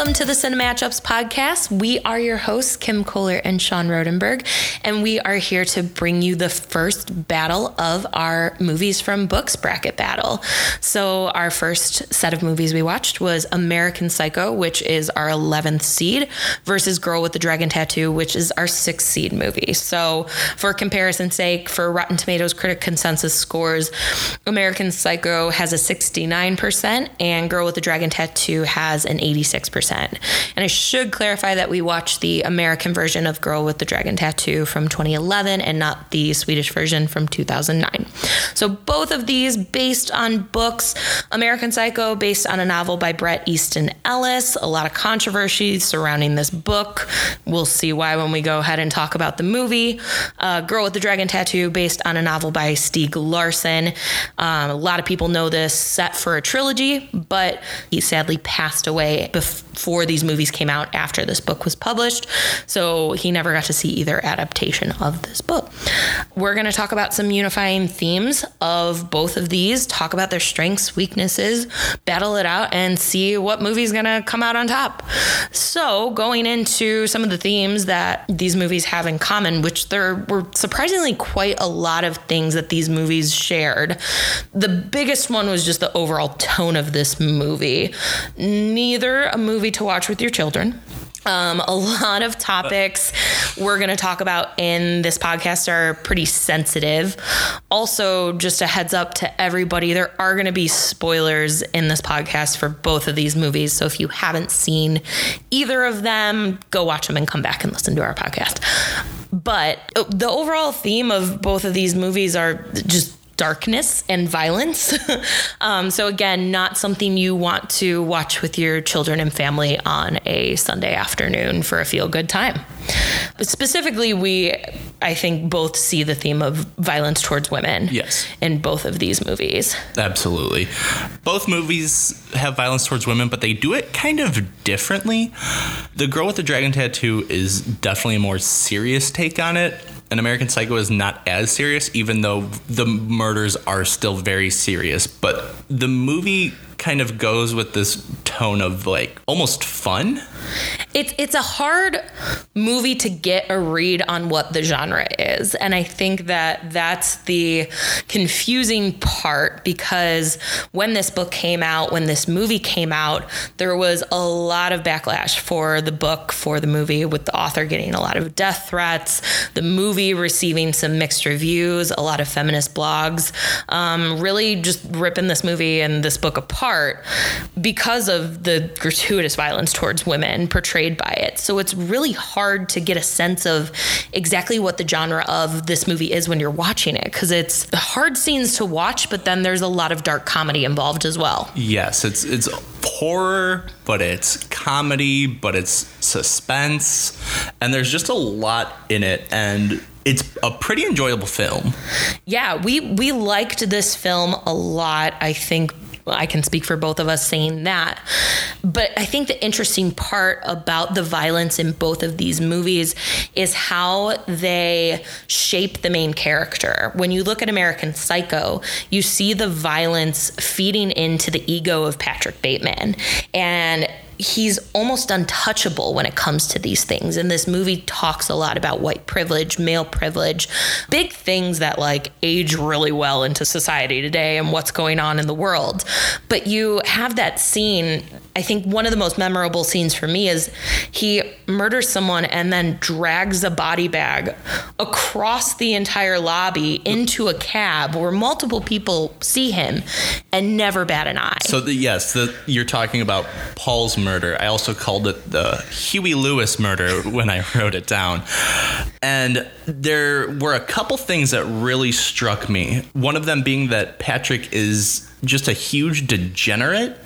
Welcome to the Cinematchups podcast. We are your hosts, Kim Kohler and Sean Rodenberg, and we are here to bring you the first battle of our movies from books bracket battle. So, our first set of movies we watched was American Psycho, which is our 11th seed, versus Girl with the Dragon Tattoo, which is our sixth seed movie. So, for comparison's sake, for Rotten Tomatoes critic consensus scores, American Psycho has a 69%, and Girl with the Dragon Tattoo has an 86%. And I should clarify that we watched the American version of Girl with the Dragon Tattoo from 2011 and not the Swedish version from 2009. So both of these based on books. American Psycho based on a novel by Bret Easton Ellis. A lot of controversy surrounding this book. We'll see why when we go ahead and talk about the movie. Uh, Girl with the Dragon Tattoo based on a novel by Stieg Larsson. Um, a lot of people know this set for a trilogy, but he sadly passed away before these movies came out after this book was published. So he never got to see either adaptation of this book. We're going to talk about some unifying themes of both of these, talk about their strengths, weaknesses, battle it out, and see what movie's going to come out on top. So, going into some of the themes that these movies have in common, which there were surprisingly quite a lot of things that these movies shared. The biggest one was just the overall tone of this movie. Neither a movie to watch with your children. Um, a lot of topics we're going to talk about in this podcast are pretty sensitive. Also, just a heads up to everybody there are going to be spoilers in this podcast for both of these movies. So if you haven't seen either of them, go watch them and come back and listen to our podcast. But uh, the overall theme of both of these movies are just darkness and violence. um, so, again, not something you want to watch with your children and family on a Sunday afternoon for a feel good time. But specifically, we, I think, both see the theme of violence towards women. Yes. In both of these movies. Absolutely. Both movies have violence towards women, but they do it kind of differently. The Girl with the Dragon Tattoo is definitely a more serious take on it an American Psycho is not as serious, even though the murders are still very serious. But the movie kind of goes with this tone of like almost fun. It's it's a hard movie to get a read on what the genre is, and I think that that's the confusing part because when this book came out, when this movie came out, there was a lot of backlash for the book, for the movie, with the author getting a lot of death threats, the movie receiving some mixed reviews, a lot of feminist blogs, um, really just ripping this movie and this book apart apart because of the gratuitous violence towards women portrayed by it. So it's really hard to get a sense of exactly what the genre of this movie is when you're watching it because it's hard scenes to watch, but then there's a lot of dark comedy involved as well. Yes, it's it's horror, but it's comedy, but it's suspense, and there's just a lot in it and it's a pretty enjoyable film. Yeah, we we liked this film a lot. I think I can speak for both of us saying that. But I think the interesting part about the violence in both of these movies is how they shape the main character. When you look at American Psycho, you see the violence feeding into the ego of Patrick Bateman. And he's almost untouchable when it comes to these things. And this movie talks a lot about white privilege, male privilege, big things that like age really well into society today and what's going on in the world. But you have that scene. I think one of the most memorable scenes for me is he murders someone and then drags a body bag across the entire lobby into a cab where multiple people see him and never bat an eye. So the, yes, the, you're talking about Paul's murder. I also called it the Huey Lewis murder when I wrote it down. And there were a couple things that really struck me. One of them being that Patrick is just a huge degenerate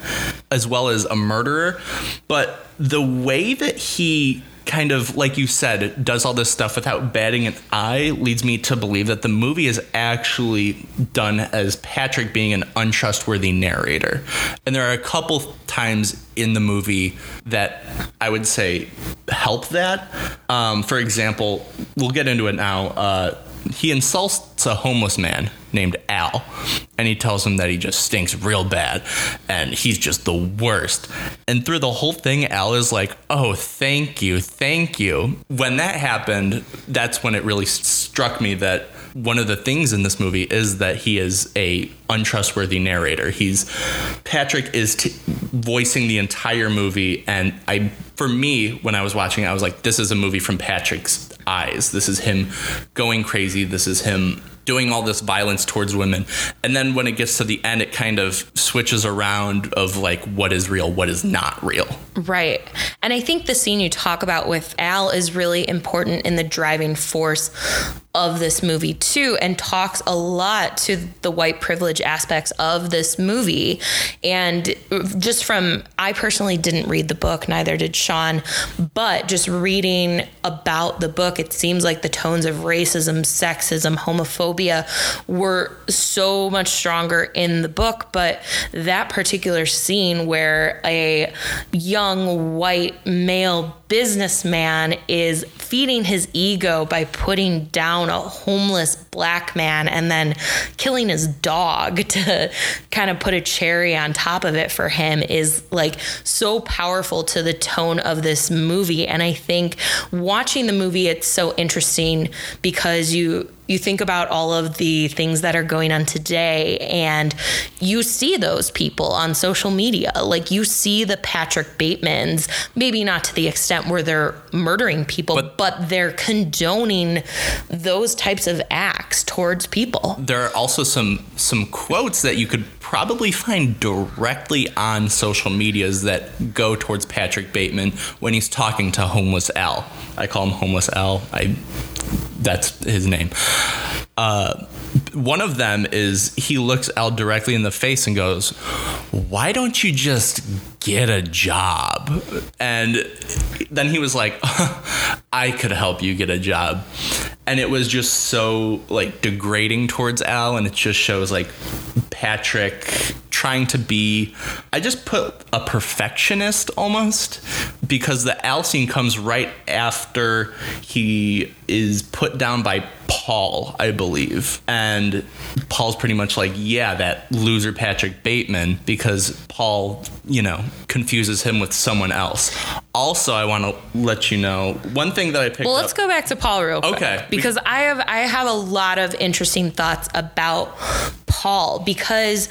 as well as a murderer. But the way that he kind of like you said does all this stuff without batting an eye leads me to believe that the movie is actually done as Patrick being an untrustworthy narrator. And there are a couple times in the movie that I would say help that. Um, for example, we'll get into it now. Uh, he insults a homeless man named Al. and he tells him that he just stinks real bad and he's just the worst. And through the whole thing, Al is like, oh, thank you, thank you. When that happened, that's when it really struck me that one of the things in this movie is that he is a untrustworthy narrator. He's Patrick is t- voicing the entire movie, and I, for me, when I was watching, I was like, this is a movie from Patrick's eyes. This is him going crazy. This is him doing all this violence towards women. And then when it gets to the end, it kind of switches around of like what is real, what is not real. Right. And I think the scene you talk about with Al is really important in the driving force of this movie too and talks a lot to the white privilege aspects of this movie. And just from I personally didn't read the book neither did Sean but just reading about the book it seems like the tones of racism sexism homophobia were so much stronger in the book. But that particular scene where a young white male businessman is feeding his ego by putting down a homeless black man and then killing his dog to kind of put a cherry on top of it for him is like so powerful to the tone of this movie. And i think watching the movie it's so interesting because you you think about all of the things that are going on today and you see those people on social media. Like you see the patrick batemans maybe not to the extent where they're murdering people but, but they're condoning those types of acts towards people. There are also some some quotes that you could probably find directly on social medias that go towards patrick bateman when he's talking to homeless al i call him homeless al i that's his name. Uh, one of them is he looks Al directly in the face and goes, Why don't you just get a job? And then he was like, I could help you get a job. And it was just so like degrading towards Al. And it just shows like Patrick trying to be, I just put a perfectionist almost because the Al scene comes right after he is put down by Paul, I believe. And Paul's pretty much like, yeah, that loser Patrick Bateman, because Paul, you know, confuses him with someone else. Also, I want to let you know one thing that I picked. Up. Well, let's up. go back to Paul real quick. Okay. Because I have I have a lot of interesting thoughts about Paul because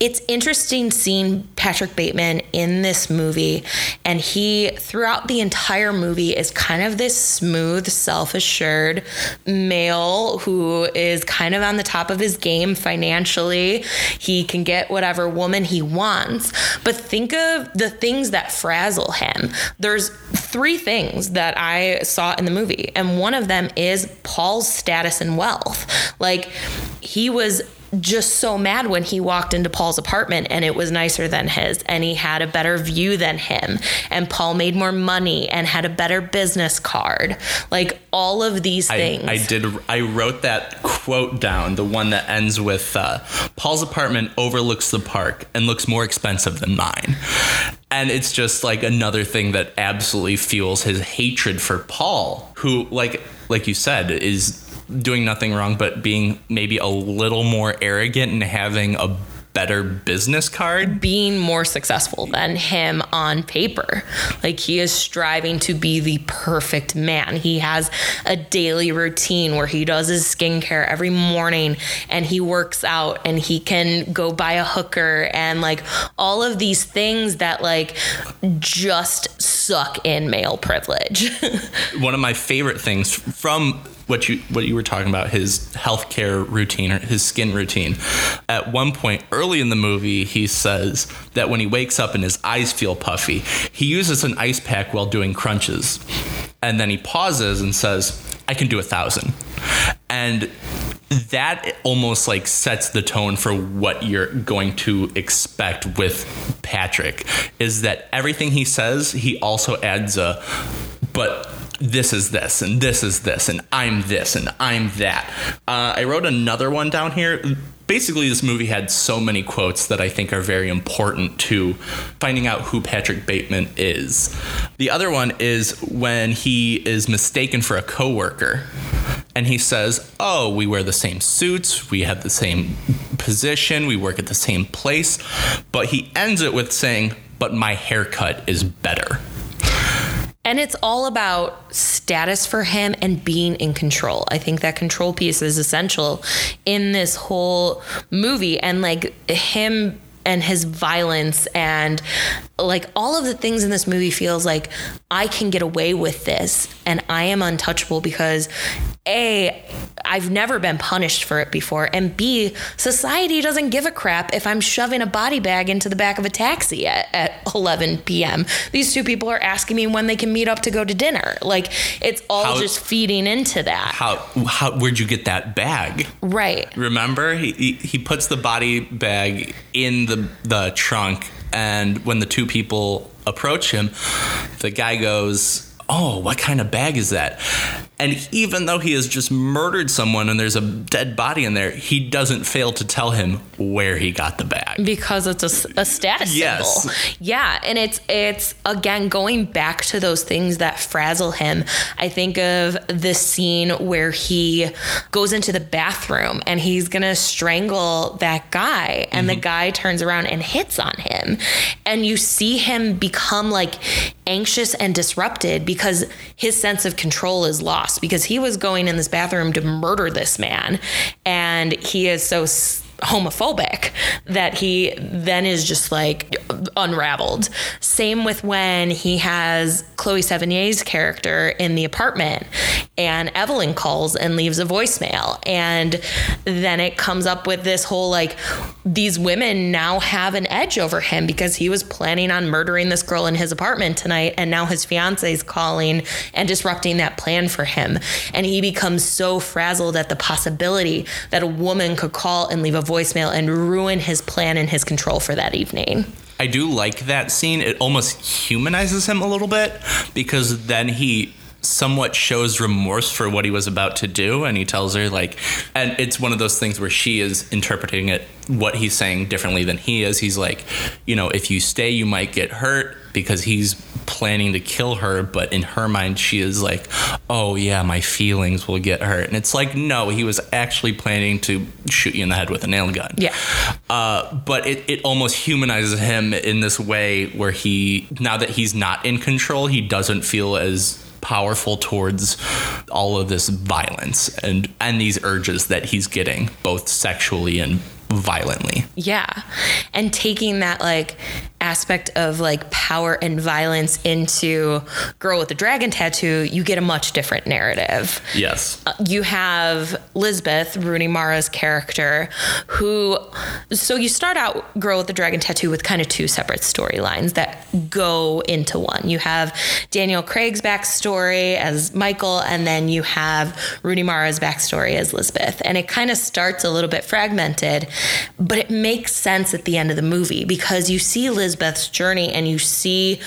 it's interesting seeing Patrick Bateman in this movie, and he throughout the entire movie is kind of this smooth, self-assured male who is kind of on the top of his game financially. He can get whatever woman he wants, but think of the things that frazzle him. There's three things that I saw in the movie, and one of them is Paul's status and wealth. Like he was just so mad when he walked into Paul's apartment and it was nicer than his and he had a better view than him and Paul made more money and had a better business card. Like all of these things. I, I did I wrote that quote down the one that ends with uh, Paul's apartment overlooks the park and looks more expensive than mine. And it's just like another thing that absolutely fuels his hatred for Paul who like like you said is doing nothing wrong, but being maybe a little more arrogant and having a better business card. Being more successful than him on paper. Like he is striving to be the perfect man. He has a daily routine where he does his skincare every morning and he works out and he can go buy a hooker and like all of these things that like just suck in male privilege. One of my favorite things from what you what you were talking about his healthcare routine or his skin routine. At one point early in the movie, he says that when he wakes up and his eyes feel puffy, he uses an ice pack while doing crunches, and then he pauses and says, "I can do a thousand. and that almost like sets the tone for what you're going to expect with Patrick is that everything he says he also adds a but this is this and this is this and I'm this and I'm that. Uh, I wrote another one down here. Basically, this movie had so many quotes that I think are very important to finding out who Patrick Bateman is. The other one is when he is mistaken for a coworker and he says, "Oh, we wear the same suits, we have the same position, we work at the same place, but he ends it with saying, "But my haircut is better." And it's all about status for him and being in control. I think that control piece is essential in this whole movie and like him and his violence and like all of the things in this movie feels like I can get away with this and I am untouchable because a I've never been punished for it before and B society doesn't give a crap if I'm shoving a body bag into the back of a taxi at, at 11 p.m. These two people are asking me when they can meet up to go to dinner. Like it's all how, just feeding into that. How how where'd you get that bag? Right. Remember he he, he puts the body bag in the the trunk and when the two people approach him, the guy goes, Oh, what kind of bag is that? And even though he has just murdered someone and there's a dead body in there, he doesn't fail to tell him where he got the bag because it's a, a status yes. symbol. Yeah, and it's it's again going back to those things that frazzle him. I think of the scene where he goes into the bathroom and he's gonna strangle that guy, and mm-hmm. the guy turns around and hits on him, and you see him become like anxious and disrupted because his sense of control is lost because he was going in this bathroom to murder this man. And he is so homophobic that he then is just like unraveled. Same with when he has Chloe Sevigny's character in the apartment and Evelyn calls and leaves a voicemail. And then it comes up with this whole like, these women now have an edge over him because he was planning on murdering this girl in his apartment tonight. And now his fiance is calling and disrupting that plan for him. And he becomes so frazzled at the possibility that a woman could call and leave a voicemail and ruin his plan and his control for that evening. I do like that scene. It almost humanizes him a little bit because then he somewhat shows remorse for what he was about to do and he tells her like and it's one of those things where she is interpreting it what he's saying differently than he is he's like you know if you stay you might get hurt because he's planning to kill her but in her mind she is like oh yeah my feelings will get hurt and it's like no he was actually planning to shoot you in the head with a nail gun yeah uh, but it, it almost humanizes him in this way where he now that he's not in control he doesn't feel as powerful towards all of this violence and and these urges that he's getting both sexually and violently. Yeah. And taking that like aspect of like power and violence into Girl with the Dragon Tattoo, you get a much different narrative. Yes. Uh, you have Lisbeth, Rooney Mara's character, who, so you start out Girl with the Dragon Tattoo with kind of two separate storylines that go into one. You have Daniel Craig's backstory as Michael, and then you have Rooney Mara's backstory as Lisbeth. And it kind of starts a little bit fragmented, but it makes sense at the end of the movie because you see Lisbeth Lisbeth's journey and you see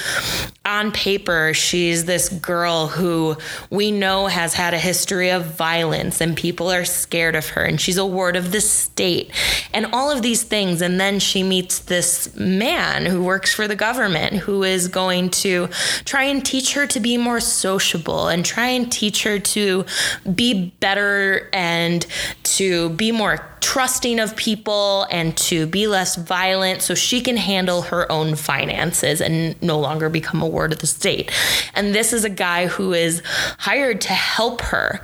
on paper she's this girl who we know has had a history of violence and people are scared of her and she's a ward of the state and all of these things. And then she meets this man who works for the government who is going to try and teach her to be more sociable and try and teach her to be better and to be more trusting of people and to be less violent so she can handle her own finances and no longer become a ward of the state. And this is a guy who is hired to help her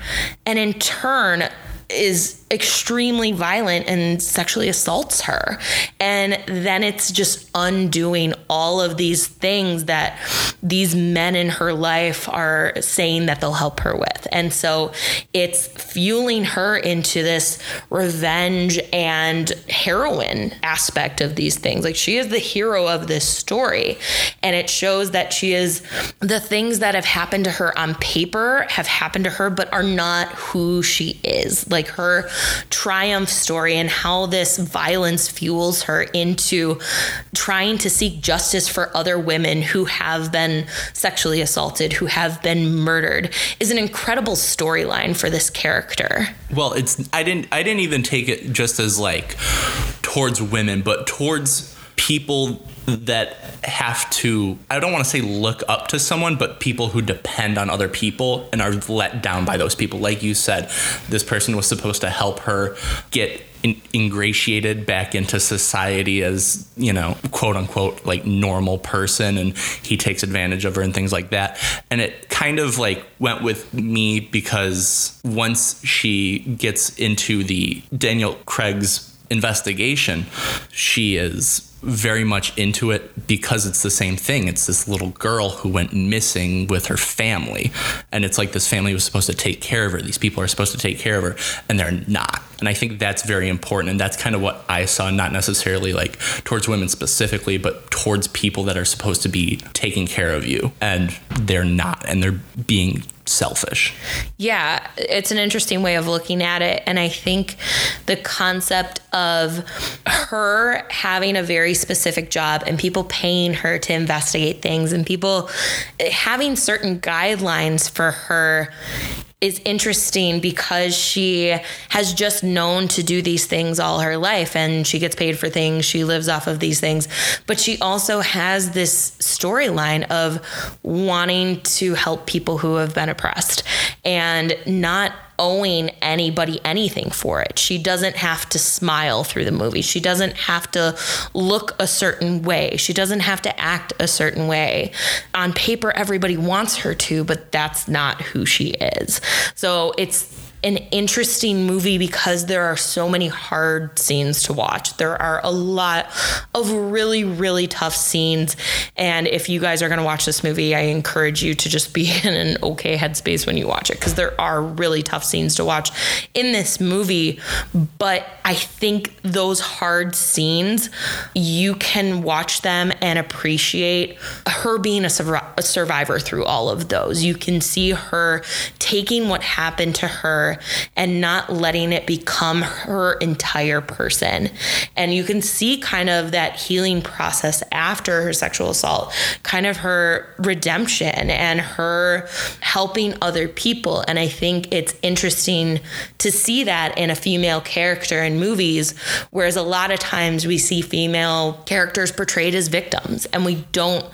and in turn is extremely violent and sexually assaults her. And then it's just undoing all of these things that these men in her life are saying that they'll help her with. And so it's fueling her into this revenge and heroine aspect of these things. Like she is the hero of this story. And it shows that she is the things that have happened to her on paper have happened to her, but are not who she is. Like her triumph story and how this violence fuels her into trying to seek justice for other women who have been sexually assaulted, who have been murdered, is an incredible storyline for this character. Well, it's I didn't I didn't even take it just as like towards women, but towards people that have to I don't want to say look up to someone, but people who depend on other people and are let down by those people. Like you said, this person was supposed to help her get in, ingratiated back into society as you know quote unquote like normal person and he takes advantage of her and things like that and it kind of like went with me because once she gets into the daniel craig's investigation she is very much into it because it's the same thing. It's this little girl who went missing with her family. And it's like this family was supposed to take care of her. These people are supposed to take care of her, and they're not. And I think that's very important. And that's kind of what I saw, not necessarily like towards women specifically, but towards people that are supposed to be taking care of you. And they're not. And they're being selfish. Yeah, it's an interesting way of looking at it. And I think the concept of her having a very specific job and people paying her to investigate things and people having certain guidelines for her is interesting because she has just known to do these things all her life and she gets paid for things. She lives off of these things. But she also has this storyline of wanting to help people who have been oppressed and not owing anybody anything for it. She doesn't have to smile through the movie. She doesn't have to look a certain way. She doesn't have to act a certain way. On paper, everybody wants her to, but that's not who she is. So it's an interesting movie because there are so many hard scenes to watch. There are a lot of really, really tough scenes. And if you guys are going to watch this movie, I encourage you to just be in an okay headspace when you watch it because there are really tough scenes to watch in this movie. But I think those hard scenes, you can watch them and appreciate her being a, a survivor through all of those. You can see her taking what happened to her and not letting it become her entire person. And you can see kind of that healing process after her sexual assault, kind of her redemption and her helping other people. And I think it's interesting to see that in a female character in movies, whereas a lot of times we see female characters portrayed as victims and we don't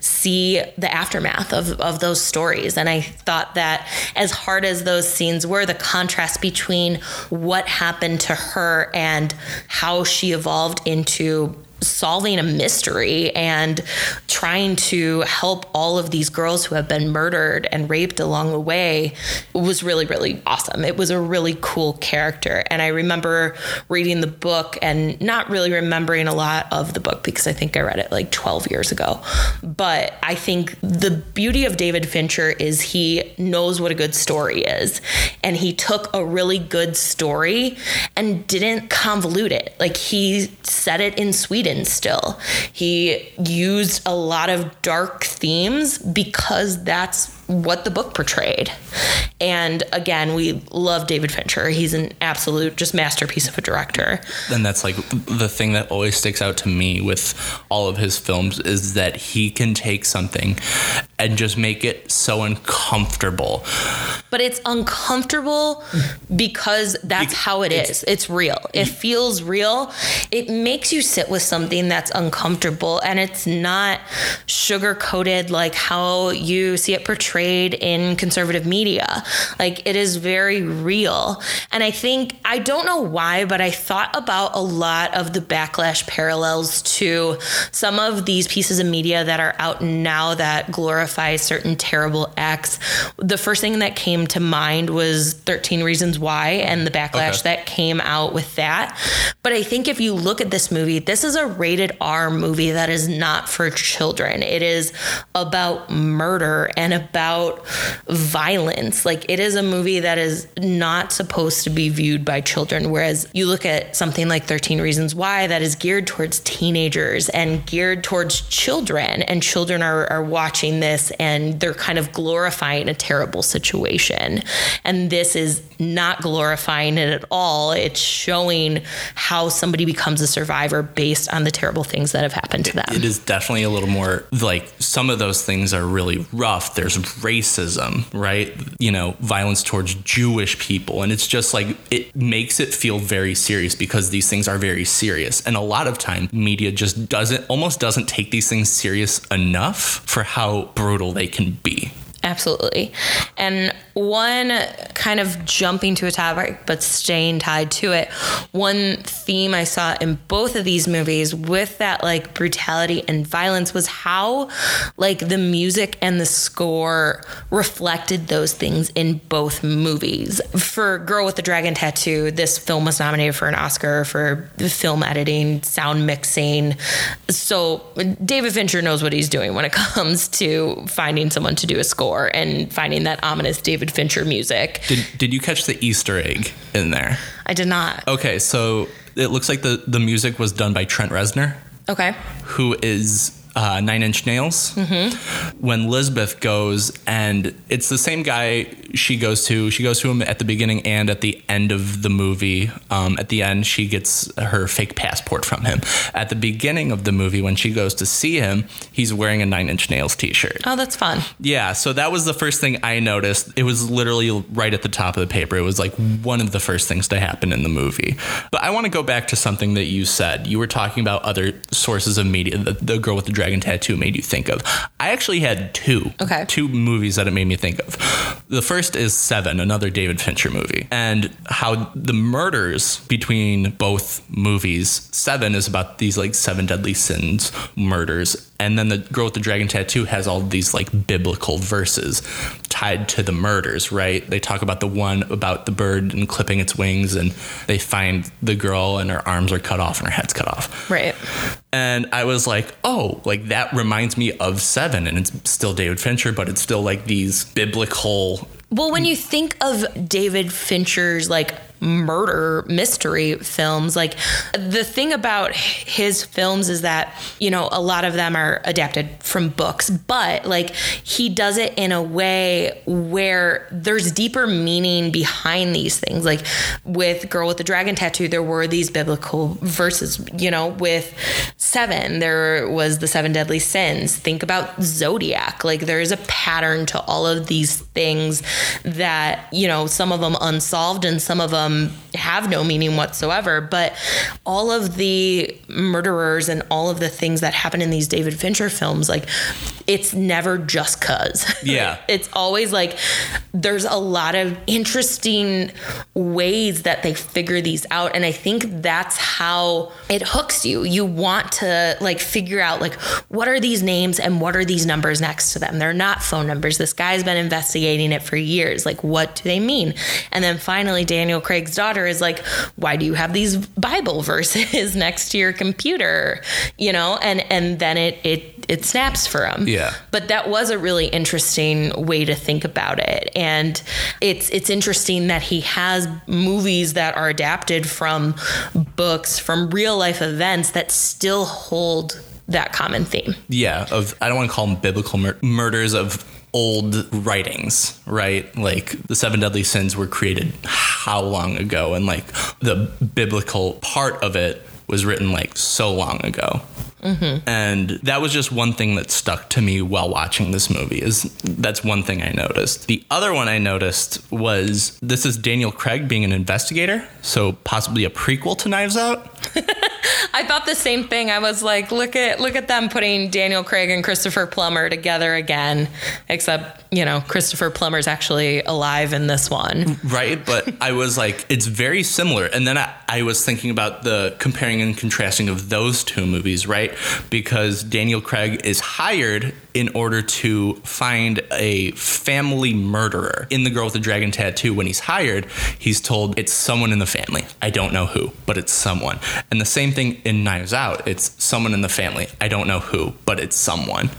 see the aftermath of, of those stories. And I thought that as hard as those scenes were, the contrast between what happened to her and how she evolved into solving a mystery and trying to help all of these girls who have been murdered and raped along the way was really really awesome. It was a really cool character. And i remember reading the book and not really remembering a lot of the book because i think i read it like 12 years ago. But i think the beauty of david fincher is he knows what a good story is. And he took a really good story and didn't convolute it. Like he set it in sweden still. He used a lot of dark themes because that's what the book portrayed. And again, we love David Fincher. He's an absolute just masterpiece of a director. And that's like the thing that always sticks out to me with all of his films is that he can take something and just make it so uncomfortable. But it's uncomfortable because that's how it is. It's real. It feels real. It makes you sit with something that's uncomfortable and it's not sugar coated like how you see it portrayed portrayed in conservative media. Like it is very real. And I think, I don't know why, but I thought about a lot of the backlash parallels to some of these pieces of media that are out now that glorify certain terrible acts. The first thing that came to mind was 13 Reasons Why and the backlash okay. that came out with that. But I think if you look at this movie, this is a rated R movie that is not for children. It is about murder and about about violence. Like it is a movie that is not supposed to be viewed by children. Whereas you look at something like 13 Reasons Why that is geared towards teenagers and geared towards children, and children are, are watching this and they're kind of glorifying a terrible situation. And this is not glorifying it at all. It's showing how somebody becomes a survivor based on the terrible things that have happened to them. It is definitely a little more like some of those things are really rough. There's racism, right? You know, violence towards Jewish people. And it's just like, it makes it feel very serious because these things are very serious. And a lot of time, media just doesn't, almost doesn't take these things serious enough for how brutal they can be. Absolutely. And one kind of jumping to a topic, but staying tied to it, one theme I saw in both of these movies with that like brutality and violence was how like the music and the score reflected those things in both movies. For Girl with the Dragon Tattoo, this film was nominated for an Oscar for film editing, sound mixing. So David Fincher knows what he's doing when it comes to finding someone to do a score and finding that ominous David Fincher music. Did, did you catch the Easter egg in there? I did not. Okay, so it looks like the, the music was done by Trent Reznor, Okay. who is uh, Nine Inch Nails. Mm-hmm. When Lisbeth goes, and it's the same guy she goes to. She goes to him at the beginning and at the end of the movie. Um, at the end, she gets her fake passport from him. At the beginning of the movie, when she goes to see him, he's wearing a Nine Inch Nails T-shirt. Oh, that's fun. Yeah, so that was the first thing I noticed. It was literally right at the top of the paper. It was like one of the first things to happen in the movie. But I want to go back to something that you said. You were talking about other sources of media that the girl with the dragon tattoo made you think of. I actually had two. Okay. Two movies that it made me think of. The first is Seven, another David Fincher movie, and how the murders between both movies. Seven is about these like seven deadly sins murders, and then the girl with the dragon tattoo has all these like biblical verses tied to the murders, right? They talk about the one about the bird and clipping its wings, and they find the girl and her arms are cut off and her head's cut off. Right. And I was like, oh, like that reminds me of Seven, and it's still David Fincher, but it's still like these biblical. Well, when you think of David Fincher's like murder mystery films, like the thing about his films is that, you know, a lot of them are adapted from books, but like he does it in a way where there's deeper meaning behind these things. Like with Girl with the Dragon Tattoo, there were these biblical verses, you know, with Seven, there was the seven deadly sins. Think about Zodiac. Like there's a pattern to all of these things that, you know, some of them unsolved and some of them Um, have no meaning whatsoever. But all of the murderers and all of the things that happen in these David Fincher films, like it's never just cuz. Yeah. it's always like there's a lot of interesting ways that they figure these out. And I think that's how it hooks you. You want to like figure out like what are these names and what are these numbers next to them? They're not phone numbers. This guy's been investigating it for years. Like, what do they mean? And then finally, Daniel Craig's daughter is like, why do you have these Bible verses next to your computer? You know, and and then it it it snaps for him. Yeah. But that was a really interesting way to think about it. And it's it's interesting that he has movies that are adapted from books, from real life events that still hold that common theme. Yeah, of I don't want to call them biblical mur- murders of old writings, right? Like the seven deadly sins were created how long ago, and like the biblical part of it was written like so long ago. Mm-hmm. And that was just one thing that stuck to me while watching this movie. Is that's one thing I noticed. The other one I noticed was this is Daniel Craig being an investigator, so possibly a prequel to Knives Out. I thought the same thing. I was like, look at look at them putting Daniel Craig and Christopher Plummer together again. Except, you know, Christopher Plummer's actually alive in this one. right but i was like it's very similar and then I, I was thinking about the comparing and contrasting of those two movies right because daniel craig is hired in order to find a family murderer. In the girl with the dragon tattoo when he's hired he's told it's someone in the family. I don't know who but it's someone. And the same thing in knives out. It's someone in the family. I don't know who but it's someone.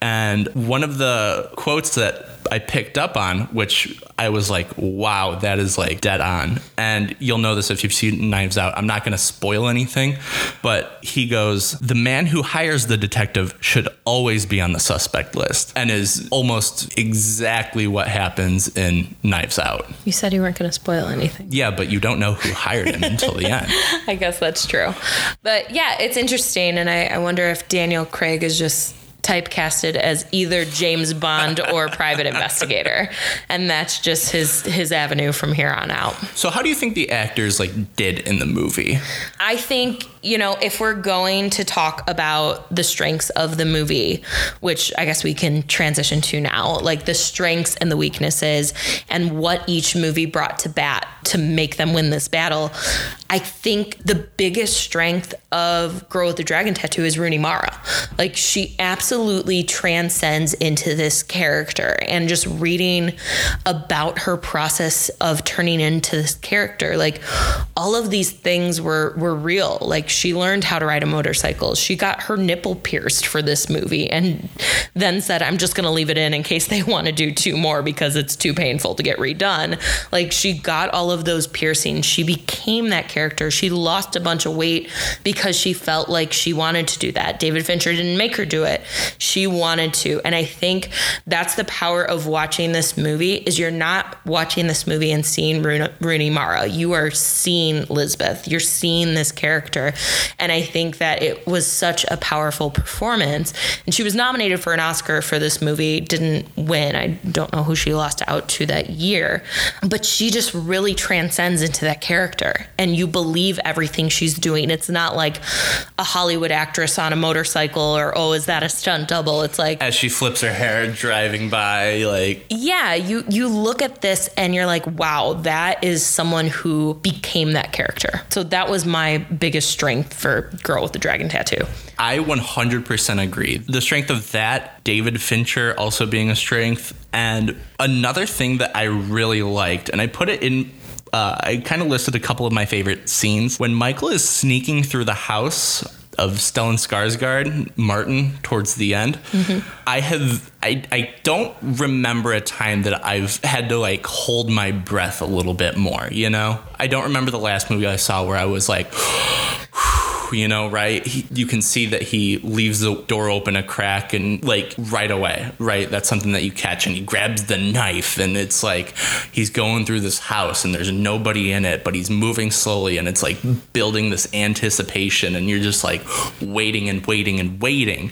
And one of the quotes that I picked up on, which I was like, wow, that is like dead on. And you'll know this if you've seen Knives Out. I'm not going to spoil anything, but he goes, The man who hires the detective should always be on the suspect list, and is almost exactly what happens in Knives Out. You said you weren't going to spoil anything. Yeah, but you don't know who hired him until the end. I guess that's true. But yeah, it's interesting. And I, I wonder if Daniel Craig is just typecasted as either James Bond or private investigator, and that's just his his avenue from here on out. So how do you think the actors like did in the movie? I think you know if we're going to talk about the strengths of the movie, which I guess we can transition to now, like the strengths and the weaknesses, and what each movie brought to bat to make them win this battle. I think the biggest strength of Girl with the Dragon Tattoo is Rooney Mara. Like she absolutely transcends into this character and just reading about her process of turning into this character. Like all of these things were were real. Like she learned how to ride a motorcycle. She got her nipple pierced for this movie and then said, I'm just gonna leave it in in case they want to do two more because it's too painful to get redone. Like she got all of those piercings. She became that character. She lost a bunch of weight because she felt like she wanted to do that. David Fincher didn't make her do it. She wanted to. And I think that's the power of watching this movie is you're not watching this movie and seeing Rooney Mara. You are seeing Lisbeth. You're seeing this character. And I think that it was such a powerful performance. And she was nominated for an Oscar for this movie, didn't win. I don't know who she lost out to that year. But she just really transcends into that character. And you believe everything she's doing. It's not like a Hollywood actress on a motorcycle or, oh, is that a stunt double? It's like as she flips her hair driving by, like Yeah, you you look at this and you're like, wow, that is someone who became that character. So that was my biggest strength for Girl with the Dragon Tattoo. I 100% agree. The strength of that, David Fincher also being a strength, and another thing that I really liked, and I put it in uh, I kind of listed a couple of my favorite scenes. When Michael is sneaking through the house of Stellan Skarsgård, Martin, towards the end, mm-hmm. I have I, I don't remember a time that I've had to like hold my breath a little bit more, you know? I don't remember the last movie I saw where I was like you know, right? He, you can see that he leaves the door open a crack and like right away, right? That's something that you catch and he grabs the knife and it's like he's going through this house and there's nobody in it, but he's moving slowly and it's like building this anticipation and you're just like waiting and waiting and waiting.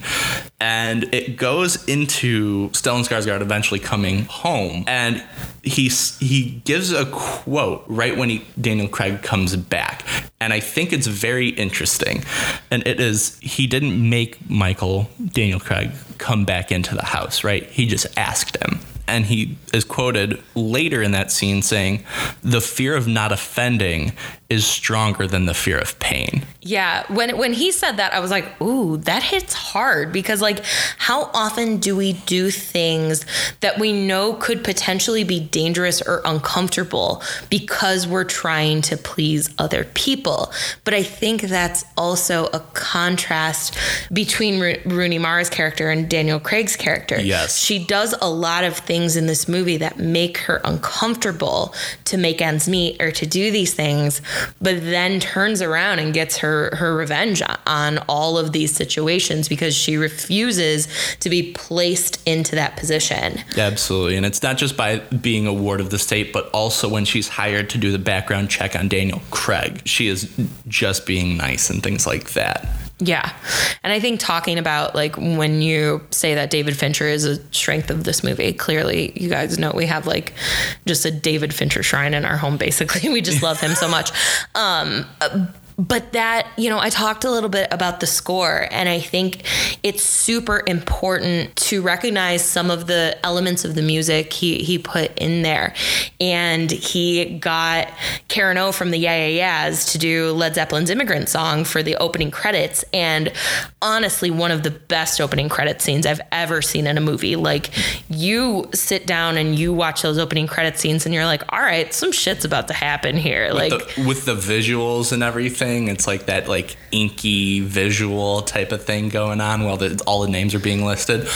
And it goes into Stellan Skarsgård eventually coming home and he he gives a quote right when he Daniel Craig comes back and I think it's very interesting. And it is he didn't make Michael Daniel Craig come back into the house, right? He just asked him. And he is quoted later in that scene saying, The fear of not offending is stronger than the fear of pain. Yeah, when when he said that, I was like, "Ooh, that hits hard." Because like, how often do we do things that we know could potentially be dangerous or uncomfortable because we're trying to please other people? But I think that's also a contrast between Rooney Mara's character and Daniel Craig's character. Yes, she does a lot of things in this movie that make her uncomfortable to make ends meet or to do these things but then turns around and gets her her revenge on all of these situations because she refuses to be placed into that position. Absolutely. And it's not just by being a ward of the state, but also when she's hired to do the background check on Daniel Craig. She is just being nice and things like that. Yeah. And I think talking about like when you say that David Fincher is a strength of this movie, clearly you guys know we have like just a David Fincher shrine in our home basically. We just love him so much. Um, but that you know i talked a little bit about the score and i think it's super important to recognize some of the elements of the music he, he put in there. And he got karen o from the yeah yeah yeahs to do led zeppelin's immigrant song for the opening credits and honestly one of the best opening credit scenes i've ever seen in a movie. Like you sit down and you watch those opening credit scenes and you're like all right some shit's about to happen here. With like the, with the visuals and everything thing. It's like that like inky visual type of thing going on while the, all the names are being listed.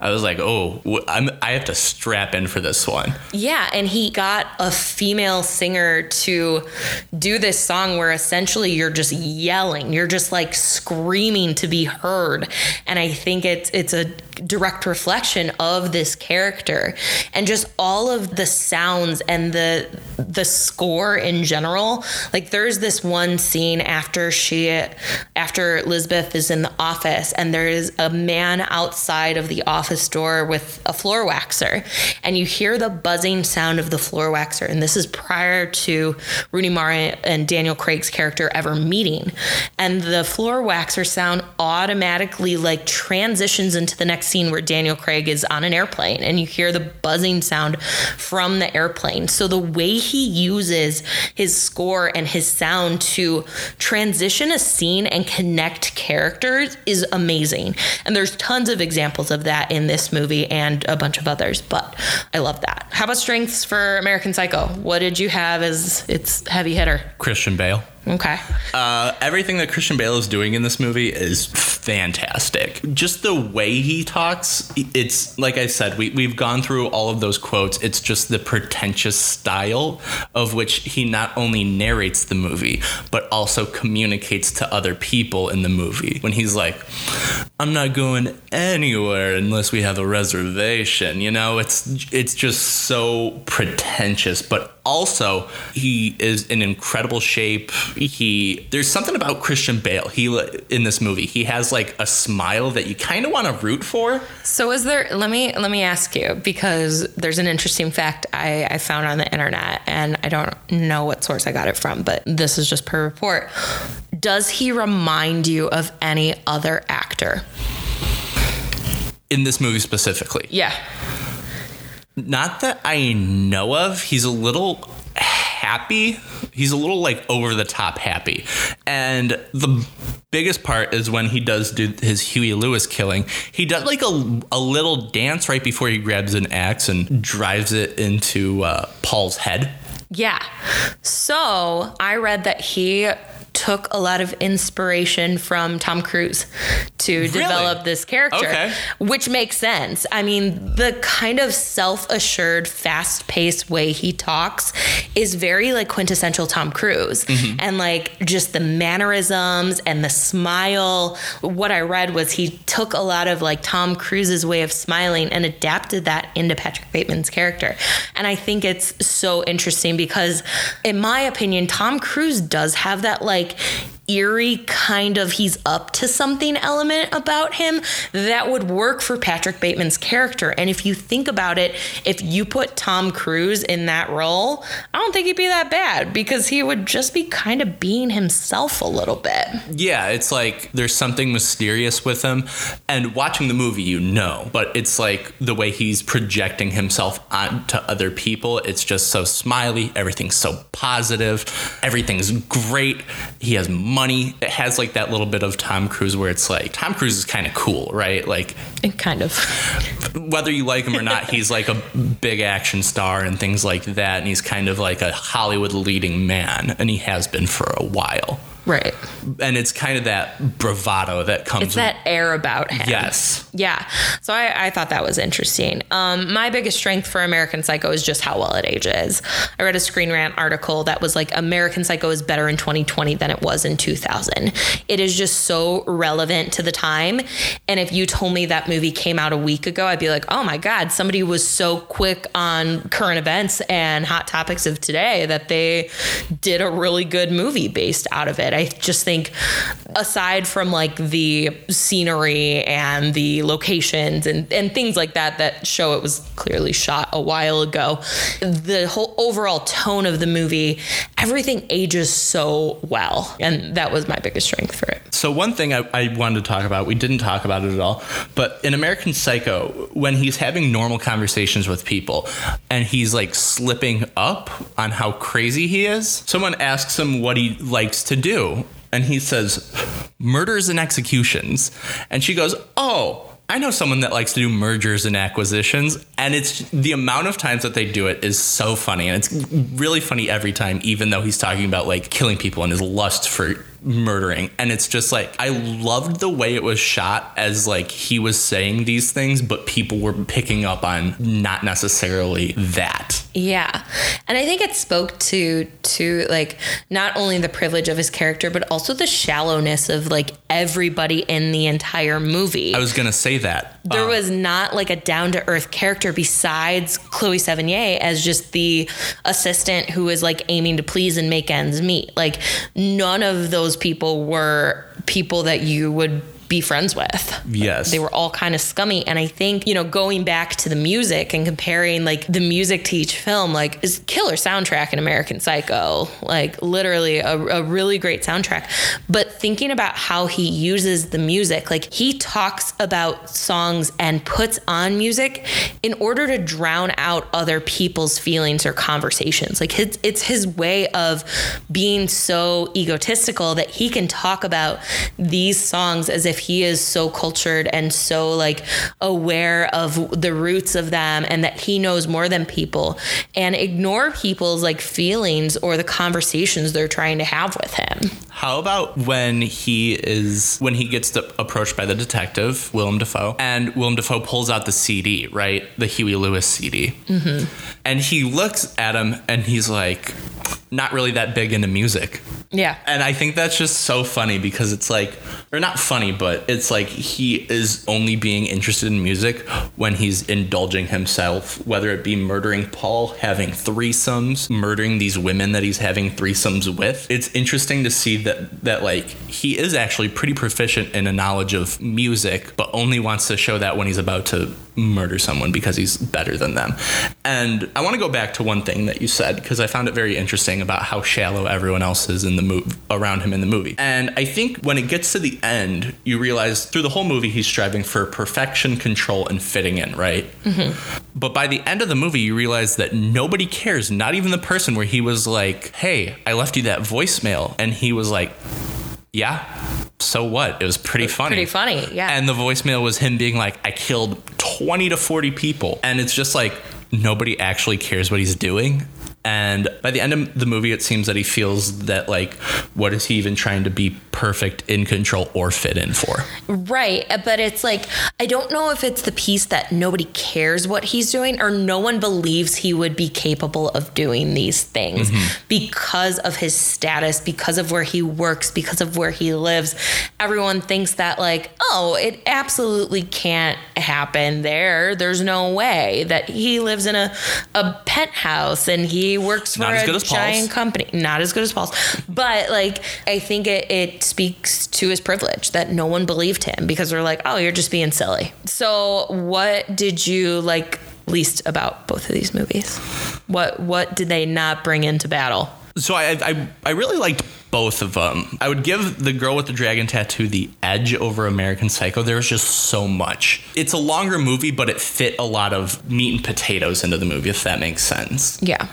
I was like, oh, I'm, I have to strap in for this one. Yeah, and he got a female singer to do this song where essentially you're just yelling, you're just like screaming to be heard, and I think it's it's a direct reflection of this character and just all of the sounds and the the score in general like there's this one scene after she after Lisbeth is in the office and there is a man outside of the office door with a floor waxer. And you hear the buzzing sound of the floor waxer. And this is prior to Rooney Mara and Daniel Craig's character ever meeting. And the floor waxer sound automatically like transitions into the next scene where Daniel Craig is on an airplane. And you hear the buzzing sound from the airplane. So the way he uses his score and his sound to transition a scene and connect characters is amazing. And there's tons of examples of that in this movie and a bunch of others, but I love that. How about strengths for American Psycho? What did you have as its heavy hitter? Christian Bale. Okay. Uh, everything that Christian Bale is doing in this movie is fantastic. Just the way he talks, it's like I said, we, we've gone through all of those quotes. It's just the pretentious style of which he not only narrates the movie, but also communicates to other people in the movie. When he's like, I'm not going anywhere unless we have a reservation. You know, it's it's just so pretentious, but also he is in incredible shape. He there's something about Christian Bale. He in this movie, he has like a smile that you kind of want to root for. So is there let me let me ask you because there's an interesting fact I, I found on the internet and I don't know what source I got it from, but this is just per report. Does he remind you of any other actor? In this movie specifically. Yeah. Not that I know of. He's a little happy. He's a little like over the top happy. And the biggest part is when he does do his Huey Lewis killing. He does like a, a little dance right before he grabs an axe and drives it into uh, Paul's head. Yeah. So I read that he took a lot of inspiration from Tom Cruise to really? develop this character, okay. which makes sense. I mean, the kind of self assured, fast paced way he talks is very like quintessential Tom Cruise. Mm-hmm. And like just the mannerisms and the smile. What I read was he took a lot of like Tom Cruise's way of smiling and adapted that into Patrick Bateman's character. And I think it's so interesting because, in my opinion, Tom Cruise does have that like like eerie kind of he's up to something element about him that would work for Patrick Bateman's character. And if you think about it, if you put Tom Cruise in that role, I don't think he'd be that bad because he would just be kind of being himself a little bit. Yeah, it's like there's something mysterious with him. And watching the movie, you know, but it's like the way he's projecting himself onto other people. It's just so smiley. Everything's so positive. Everything's great. He has money. It has like that little bit of Tom Cruise where it's like Tom Cruise is kind of cool, right? Like, kind of. Whether you like him or not, he's like a big action star and things like that. And he's kind of like a Hollywood leading man, and he has been for a while. Right. And it's kind of that bravado that comes. It's that air about him. Yes. Yeah. So I, I thought that was interesting. Um, my biggest strength for American Psycho is just how well it ages. I read a Screen Rant article that was like American Psycho is better in 2020 than it was in 2000. It is just so relevant to the time. And if you told me that movie came out a week ago, I'd be like, oh my God, somebody was so quick on current events and hot topics of today that they did a really good movie based out of it. I just think, aside from like the scenery and the locations and, and things like that that show it was clearly shot a while ago, the whole overall tone of the movie, everything ages so well. And that was my biggest strength for it. So, one thing I, I wanted to talk about, we didn't talk about it at all, but in American Psycho, when he's having normal conversations with people and he's like slipping up on how crazy he is, someone asks him what he likes to do and he says, murders and executions. And she goes, oh, I know someone that likes to do mergers and acquisitions, and it's the amount of times that they do it is so funny, and it's really funny every time, even though he's talking about like killing people and his lust for murdering. And it's just like i loved the way it was shot as like he was saying these things but people were picking up on not necessarily that. Yeah. And i think it spoke to to like not only the privilege of his character but also the shallowness of like everybody in the entire movie. I was gonna say that there um, was not like a down to earth character besides Chloe Sevigny as just the assistant who is like aiming to please and make ends meet. Like none of those people were people that you would be friends with. Yes. They were all kind of scummy. And I think, you know, going back to the music and comparing like the music to each film, like is killer soundtrack in American Psycho. Like literally a, a really great soundtrack. But thinking about how he uses the music, like he talks about songs and puts on music in order to drown out other people's feelings or conversations. Like it's, it's his way of being so egotistical that he can talk about these songs as if he is so cultured and so like aware of the roots of them and that he knows more than people and ignore people's like feelings or the conversations they're trying to have with him. How about when he is when he gets the, approached by the detective Willem Dafoe, and Willem Dafoe pulls out the CD, right, the Huey Lewis CD, mm-hmm. and he looks at him and he's like, not really that big into music. Yeah. And I think that's just so funny because it's like, or not funny, but it's like he is only being interested in music when he's indulging himself, whether it be murdering Paul, having threesomes, murdering these women that he's having threesomes with. It's interesting to see that that like he is actually pretty proficient in a knowledge of music, but only wants to show that when he's about to murder someone because he's better than them. And I want to go back to one thing that you said because I found it very interesting about how shallow everyone else is in the move around him in the movie. And I think when it gets to the end, you realize through the whole movie he's striving for perfection, control, and fitting in, right? Mm-hmm. But by the end of the movie, you realize that nobody cares, not even the person where he was like, "Hey, I left you that voicemail," and he was like, "Yeah." So what? It was pretty funny. Pretty funny, yeah. And the voicemail was him being like, I killed 20 to 40 people. And it's just like, nobody actually cares what he's doing. And by the end of the movie, it seems that he feels that, like, what is he even trying to be perfect, in control, or fit in for? Right. Uh, but it's like, I don't know if it's the piece that nobody cares what he's doing or no one believes he would be capable of doing these things mm-hmm. because of his status, because of where he works, because of where he lives. Everyone thinks that, like, oh, it absolutely can't happen there. There's no way that he lives in a, a penthouse and he works for a good as Paul's. giant company. Not as good as Paul's. But like I think it, it speaks to his privilege that no one believed him because they're like, oh, you're just being silly. So what did you like least about both of these movies? What what did they not bring into battle? So I, I, I really liked both of them. I would give The Girl with the Dragon Tattoo the edge over American Psycho. There was just so much. It's a longer movie, but it fit a lot of meat and potatoes into the movie, if that makes sense. Yeah.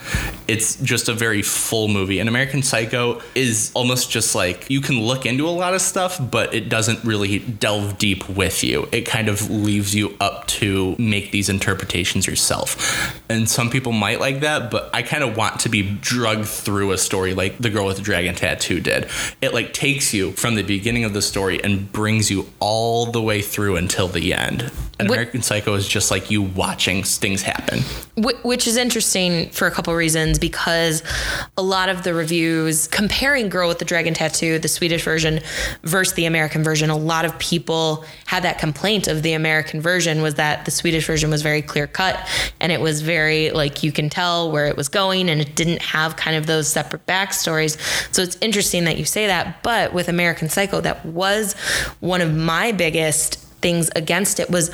It's just a very full movie. And American Psycho is almost just like you can look into a lot of stuff, but it doesn't really delve deep with you. It kind of leaves you up to make these interpretations yourself. And some people might like that, but I kind of want to be drugged through a story like The Girl with the Dragon Tattoo did. It like takes you from the beginning of the story and brings you all the way through until the end. And What- American Psycho is just like you watching things happen. Which is interesting for a couple reasons because a lot of the reviews comparing Girl with the Dragon Tattoo, the Swedish version versus the American version, a lot of people had that complaint of the American version was that the Swedish version was very clear cut and it was very like you can tell where it was going and it didn't have kind of those separate backstories. So it's interesting that you say that, but with American Psycho, that was one of my biggest things against it was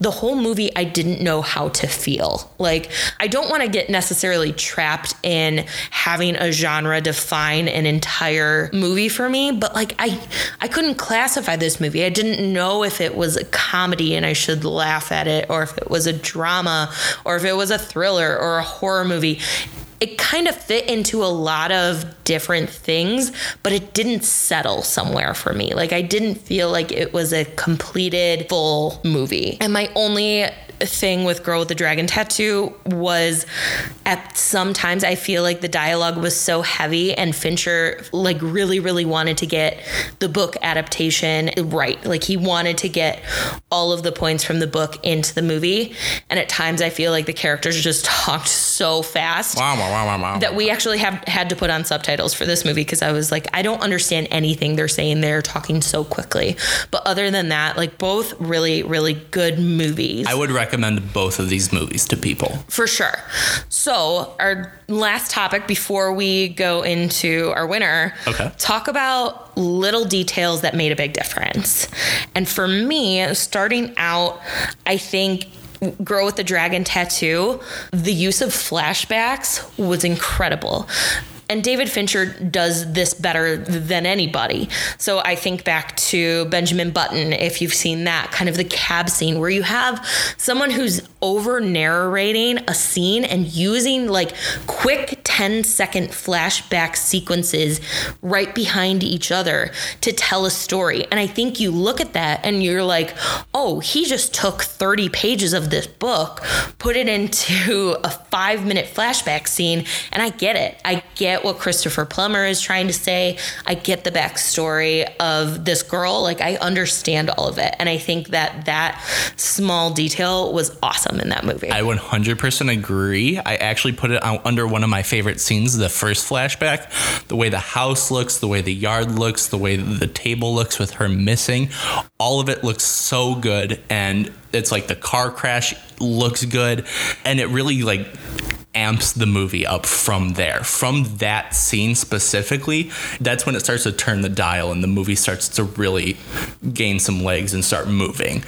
the whole movie I didn't know how to feel. Like I don't want to get necessarily trapped in having a genre define an entire movie for me, but like I I couldn't classify this movie. I didn't know if it was a comedy and I should laugh at it or if it was a drama or if it was a thriller or a horror movie it kind of fit into a lot of different things, but it didn't settle somewhere for me. Like I didn't feel like it was a completed full movie. And my only thing with Girl with the Dragon Tattoo was at sometimes I feel like the dialogue was so heavy and Fincher like really really wanted to get the book adaptation right. Like he wanted to get all of the points from the book into the movie and at times I feel like the characters just talked so fast Wow, wow, wow, that we actually have had to put on subtitles for this movie because I was like, I don't understand anything they're saying. They're talking so quickly. But other than that, like both really, really good movies. I would recommend both of these movies to people. for sure. So our last topic before we go into our winner. Okay. Talk about little details that made a big difference. And for me, starting out, I think Girl with the Dragon Tattoo, the use of flashbacks was incredible. And David Fincher does this better than anybody. So I think back to Benjamin Button, if you've seen that, kind of the cab scene where you have someone who's over narrating a scene and using like quick 10 second flashback sequences right behind each other to tell a story. And I think you look at that and you're like, oh, he just took 30 pages of this book, put it into a five minute flashback scene, and I get it. I get what Christopher Plummer is trying to say. I get the backstory of this girl. Like, I understand all of it. And I think that that small detail was awesome in that movie. I 100% agree. I actually put it under one of my favorite scenes, the first flashback. The way the house looks, the way the yard looks, the way the table looks with her missing. All of it looks so good. And it's like the car crash looks good. And it really like amps the movie up from there. From that scene specifically, that's when it starts to turn the dial and the movie starts to really gain some legs and start moving.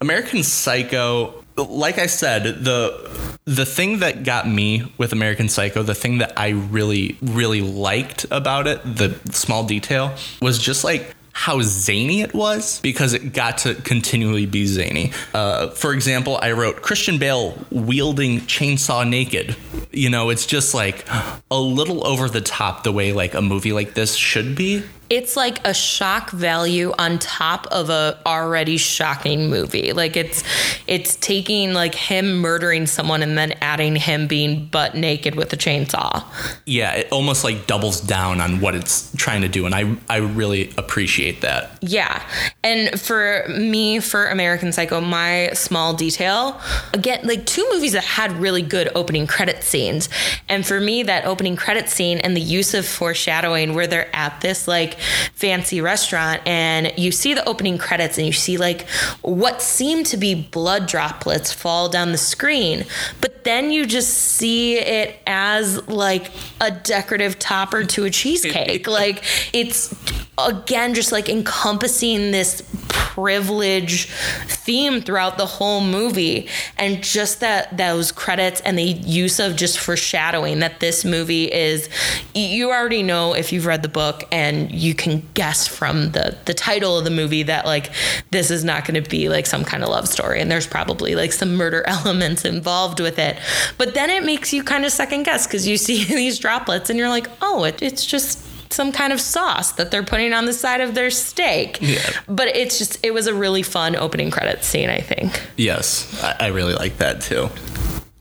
American Psycho like I said, the the thing that got me with American Psycho, the thing that I really really liked about it, the small detail was just like how zany it was because it got to continually be zany. Uh, for example, I wrote Christian Bale wielding chainsaw naked. You know, it's just like a little over the top the way like a movie like this should be. It's like a shock value on top of a already shocking movie. Like it's it's taking like him murdering someone and then adding him being butt naked with a chainsaw. Yeah, it almost like doubles down on what it's trying to do, and I I really appreciate that. Yeah. And for me, for American Psycho, my small detail, again, like two movies that had really good opening credit scenes. And for me, that opening credit scene and the use of foreshadowing where they're at this like fancy restaurant and you see the opening credits and you see like what seem to be blood droplets fall down the screen. But then you just see it as like a decorative topper to a cheesecake. like it's again just like encompassing this privilege theme throughout the whole movie and just that those credits and the use of just foreshadowing that this movie is you already know if you've read the book and you can guess from the the title of the movie that like this is not going to be like some kind of love story and there's probably like some murder elements involved with it but then it makes you kind of second guess because you see these droplets and you're like oh it, it's just some kind of sauce that they're putting on the side of their steak. Yeah. But it's just, it was a really fun opening credits scene, I think. Yes, I, I really like that too.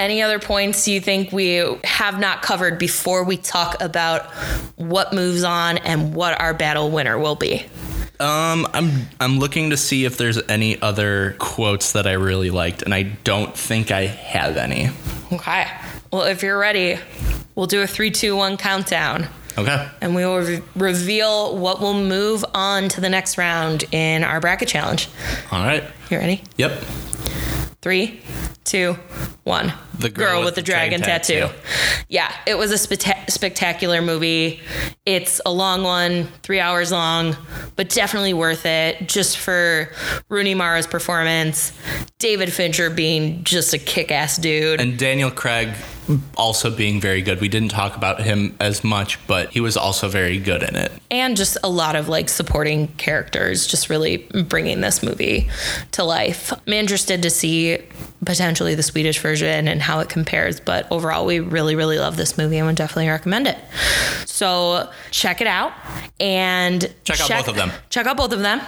Any other points you think we have not covered before we talk about what moves on and what our battle winner will be? Um, I'm I'm looking to see if there's any other quotes that I really liked, and I don't think I have any. Okay. Well, if you're ready, we'll do a three, two, one countdown. Okay. And we will re- reveal what will move on to the next round in our bracket challenge. All right. You ready? Yep. Three, two, one. The Girl with the Dragon Tattoo. Yeah, it was a specta- spectacular movie. It's a long one, three hours long, but definitely worth it just for Rooney Mara's performance, David Fincher being just a kick ass dude. And Daniel Craig also being very good. We didn't talk about him as much, but he was also very good in it. and just a lot of like supporting characters just really bringing this movie to life i'm interested to see potentially the swedish version and how it compares but overall we really really love this movie and would definitely recommend it so check it out and Check out both of them. check out both of them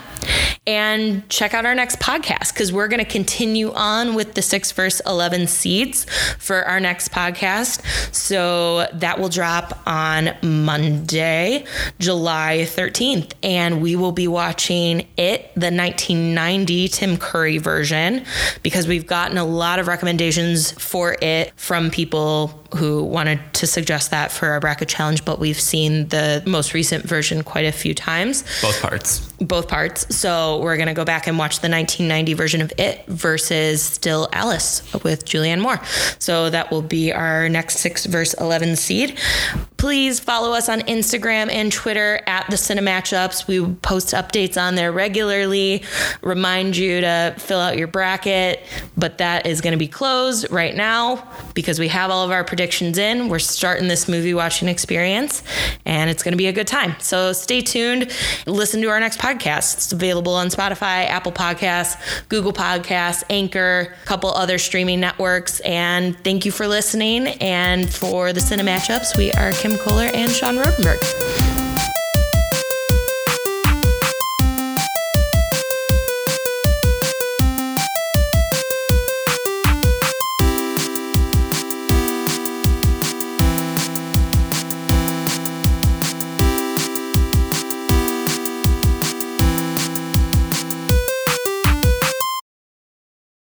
and check out our next podcast because we're going to continue on with the six verse 11 seeds for our next podcast. So that will drop on Monday, July 13th. And we will be watching it, the 1990 Tim Curry version, because we've gotten a lot of recommendations for it from people who wanted to suggest that for our bracket challenge, but we've seen the most recent version quite a few times. Both parts. Both parts. So we're going to go back and watch the 1990 version of It versus Still Alice with Julianne Moore. So that will be our next six verse 11 seed. Please follow us on Instagram and Twitter at the Cinematchups. We post updates on there regularly. Remind you to fill out your bracket, but that is going to be closed right now because we have all of our predictions in. We're starting this movie watching experience and it's going to be a good time. So stay tuned. Listen to our next podcast. It's available on Spotify, Apple Podcasts, Google Podcasts, Anchor, a couple other streaming networks. And thank you for listening. And for the Cinematchups, we are Kim Kohler and Sean Rodenberg.